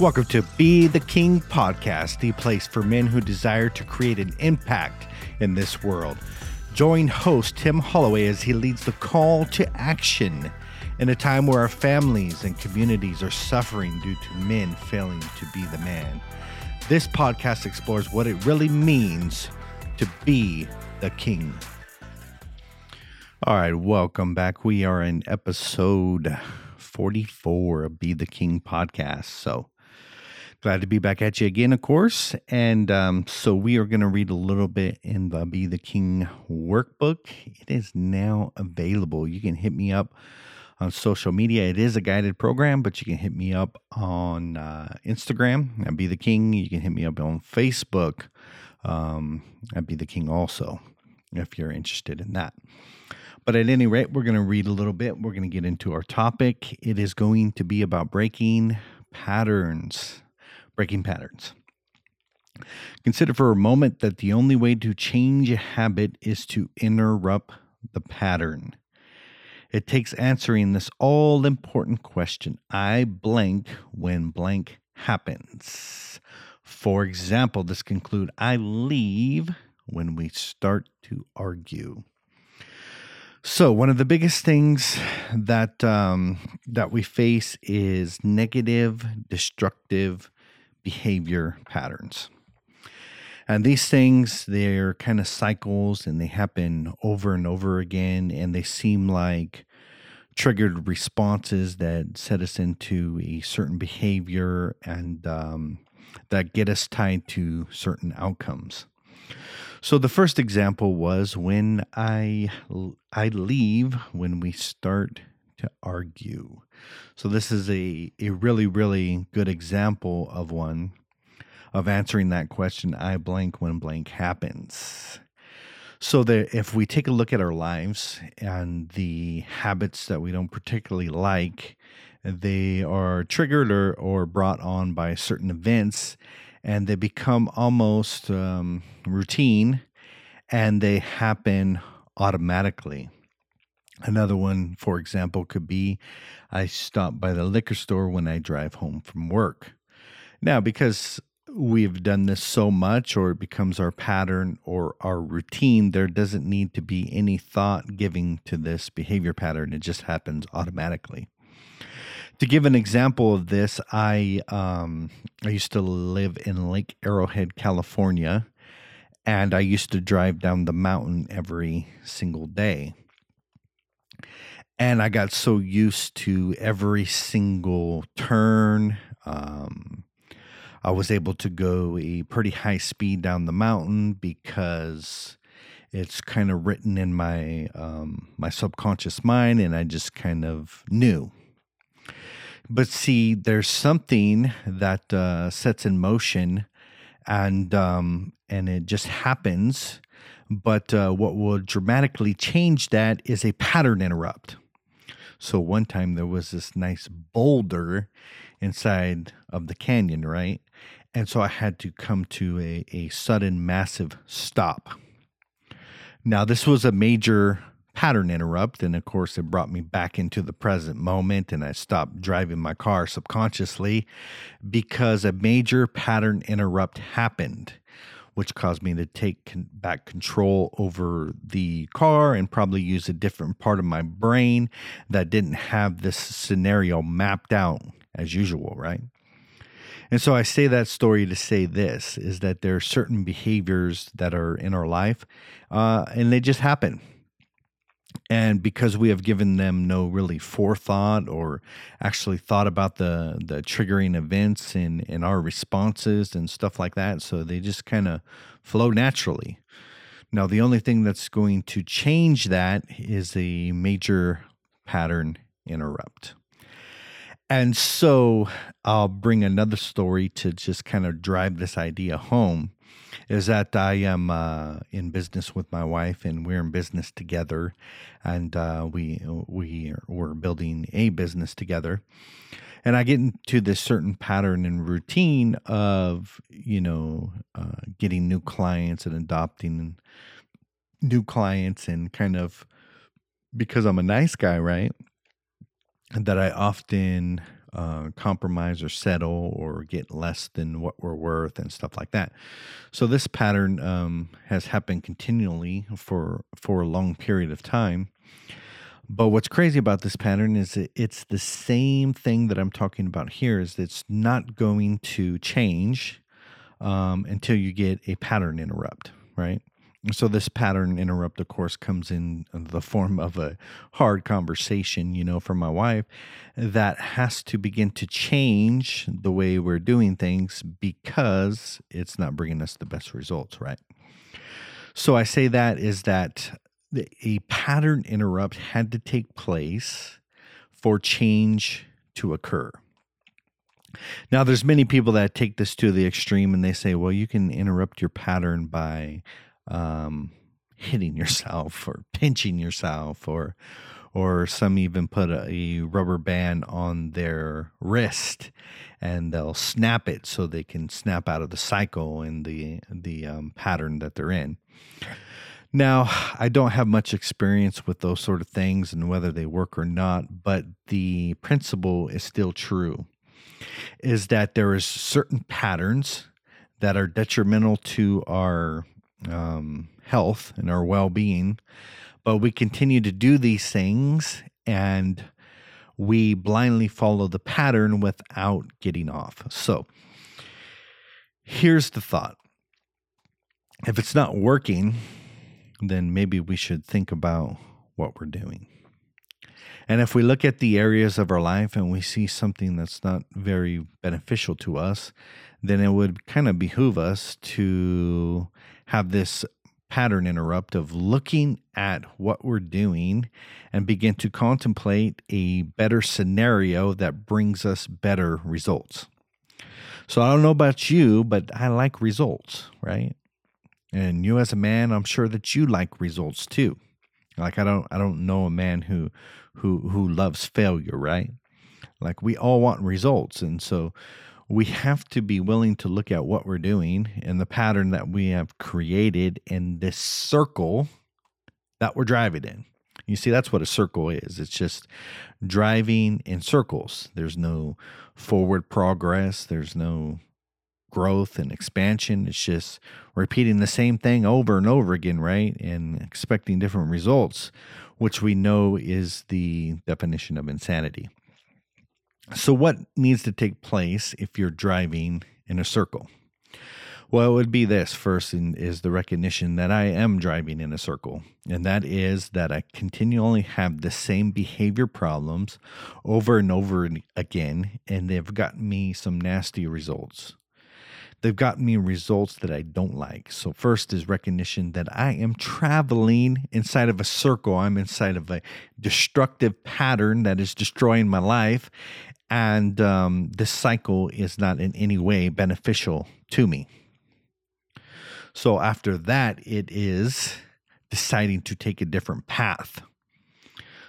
Welcome to Be the King podcast, the place for men who desire to create an impact in this world. Join host Tim Holloway as he leads the call to action in a time where our families and communities are suffering due to men failing to be the man. This podcast explores what it really means to be the king. All right, welcome back. We are in episode 44 of Be the King podcast. So, Glad to be back at you again, of course. And um, so we are going to read a little bit in the Be the King workbook. It is now available. You can hit me up on social media. It is a guided program, but you can hit me up on uh, Instagram at Be the King. You can hit me up on Facebook um, at Be the King also, if you're interested in that. But at any rate, we're going to read a little bit. We're going to get into our topic. It is going to be about breaking patterns breaking patterns. Consider for a moment that the only way to change a habit is to interrupt the pattern. It takes answering this all important question I blank when blank happens. For example, this conclude I leave when we start to argue. So one of the biggest things that um, that we face is negative, destructive behavior patterns. And these things, they're kind of cycles and they happen over and over again. And they seem like triggered responses that set us into a certain behavior and um, that get us tied to certain outcomes. So the first example was when I I leave when we start to argue. So this is a, a really, really good example of one of answering that question, I blank when blank happens. So that if we take a look at our lives and the habits that we don't particularly like, they are triggered or, or brought on by certain events and they become almost um, routine and they happen automatically. Another one, for example, could be I stop by the liquor store when I drive home from work. Now, because we've done this so much or it becomes our pattern or our routine, there doesn't need to be any thought giving to this behavior pattern. It just happens automatically. To give an example of this, I um, I used to live in Lake Arrowhead, California, and I used to drive down the mountain every single day. And I got so used to every single turn. Um, I was able to go a pretty high speed down the mountain because it's kind of written in my um, my subconscious mind, and I just kind of knew. But see, there's something that uh, sets in motion, and um, and it just happens. But uh, what will dramatically change that is a pattern interrupt. So one time there was this nice boulder inside of the canyon, right? And so I had to come to a, a sudden massive stop. Now, this was a major pattern interrupt. And of course, it brought me back into the present moment. And I stopped driving my car subconsciously because a major pattern interrupt happened which caused me to take back control over the car and probably use a different part of my brain that didn't have this scenario mapped out as usual, right? And so I say that story to say this is that there are certain behaviors that are in our life uh, and they just happen and because we have given them no really forethought or actually thought about the the triggering events and in our responses and stuff like that so they just kind of flow naturally. Now the only thing that's going to change that is a major pattern interrupt and so i'll bring another story to just kind of drive this idea home is that I am uh, in business with my wife, and we're in business together, and uh, we we we're building a business together. And I get into this certain pattern and routine of you know uh, getting new clients and adopting new clients, and kind of because I'm a nice guy, right? That I often uh, compromise or settle or get less than what we're worth and stuff like that. So this pattern um, has happened continually for for a long period of time. But what's crazy about this pattern is it's the same thing that I'm talking about here. Is it's not going to change um, until you get a pattern interrupt, right? So this pattern interrupt of course comes in the form of a hard conversation you know from my wife that has to begin to change the way we're doing things because it's not bringing us the best results right? So i say that is that a pattern interrupt had to take place for change to occur. Now there's many people that take this to the extreme and they say well you can interrupt your pattern by um, hitting yourself or pinching yourself or or some even put a, rubber band on their wrist and they'll snap it so they can snap out of the cycle and the the um, pattern that they're in. Now, I don't have much experience with those sort of things and whether they work or not, but the principle is still true. Is that there is certain patterns that are detrimental to our um, health and our well being, but we continue to do these things and we blindly follow the pattern without getting off. So here's the thought if it's not working, then maybe we should think about what we're doing. And if we look at the areas of our life and we see something that's not very beneficial to us, then it would kind of behoove us to have this pattern interrupt of looking at what we're doing and begin to contemplate a better scenario that brings us better results. So I don't know about you, but I like results, right? And you as a man, I'm sure that you like results too. Like I don't I don't know a man who who who loves failure, right? Like we all want results. And so we have to be willing to look at what we're doing and the pattern that we have created in this circle that we're driving in. You see, that's what a circle is. It's just driving in circles. There's no forward progress, there's no growth and expansion. It's just repeating the same thing over and over again, right? And expecting different results, which we know is the definition of insanity. So, what needs to take place if you're driving in a circle? Well, it would be this first is the recognition that I am driving in a circle, and that is that I continually have the same behavior problems over and over again, and they've gotten me some nasty results. They've gotten me results that I don't like. So, first is recognition that I am traveling inside of a circle. I'm inside of a destructive pattern that is destroying my life and um, this cycle is not in any way beneficial to me. So after that, it is deciding to take a different path.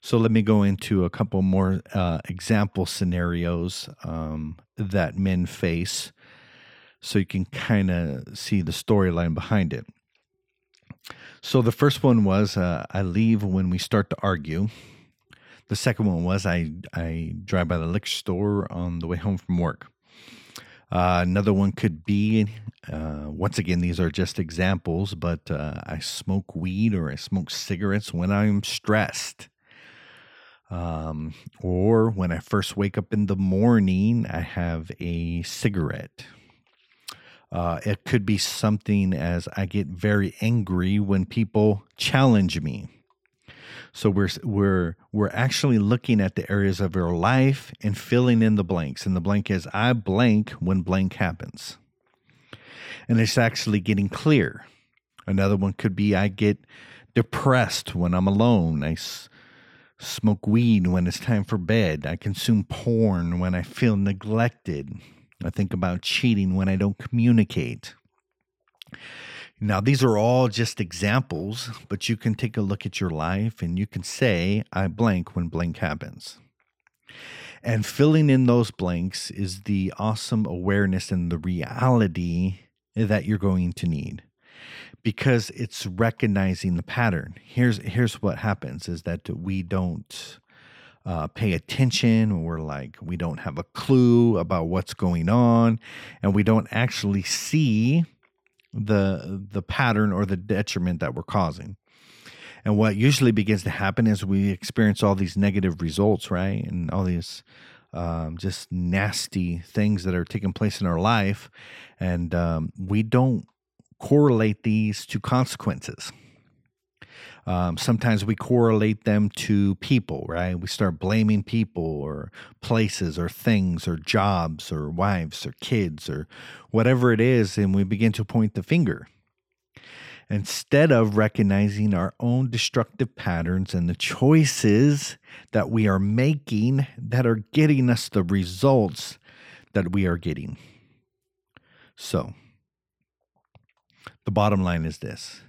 So let me go into a couple more uh, example scenarios um, that men face so you can kind of see the storyline behind it. So the first one was uh, I leave when we start to argue. The second one was I I drive by the liquor store on the way home from work. Uh, another one could be uh, once again these are just examples, but uh, I smoke weed or I smoke cigarettes when I'm stressed. Um, or when I first wake up in the morning, I have a cigarette. Uh, it could be something as I get very angry when people challenge me. So we're we're we're actually looking at the areas of our life and filling in the blanks. And the blank is I blank when blank happens. And it's actually getting clear. Another one could be I get depressed when I'm alone. I s- smoke weed when it's time for bed. I consume porn when I feel neglected. I think about cheating when I don't communicate. Now, these are all just examples, but you can take a look at your life and you can say, I blank when blank happens. And filling in those blanks is the awesome awareness and the reality that you're going to need because it's recognizing the pattern. Here's here's what happens is that we don't uh, pay attention. We're like, we don't have a clue about what's going on, and we don't actually see the the pattern or the detriment that we're causing. And what usually begins to happen is we experience all these negative results, right? And all these um, just nasty things that are taking place in our life. And um, we don't correlate these to consequences. Um, sometimes we correlate them to people, right? We start blaming people or places or things or jobs or wives or kids or whatever it is, and we begin to point the finger instead of recognizing our own destructive patterns and the choices that we are making that are getting us the results that we are getting. So, the bottom line is this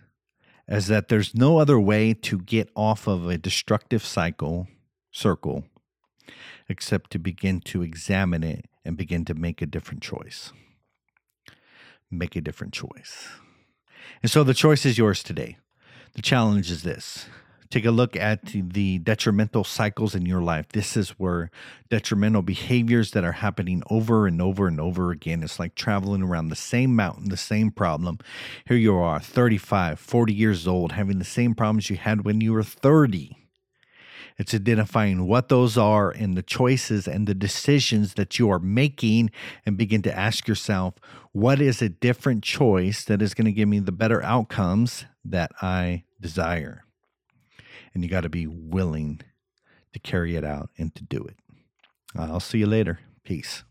is that there's no other way to get off of a destructive cycle circle except to begin to examine it and begin to make a different choice. Make a different choice. And so the choice is yours today. The challenge is this take a look at the detrimental cycles in your life. This is where detrimental behaviors that are happening over and over and over again. It's like traveling around the same mountain, the same problem. Here you are, 35, 40 years old, having the same problems you had when you were 30. It's identifying what those are and the choices and the decisions that you are making, and begin to ask yourself, what is a different choice that is going to give me the better outcomes that I desire? And you got to be willing to carry it out and to do it. I'll see you later. Peace.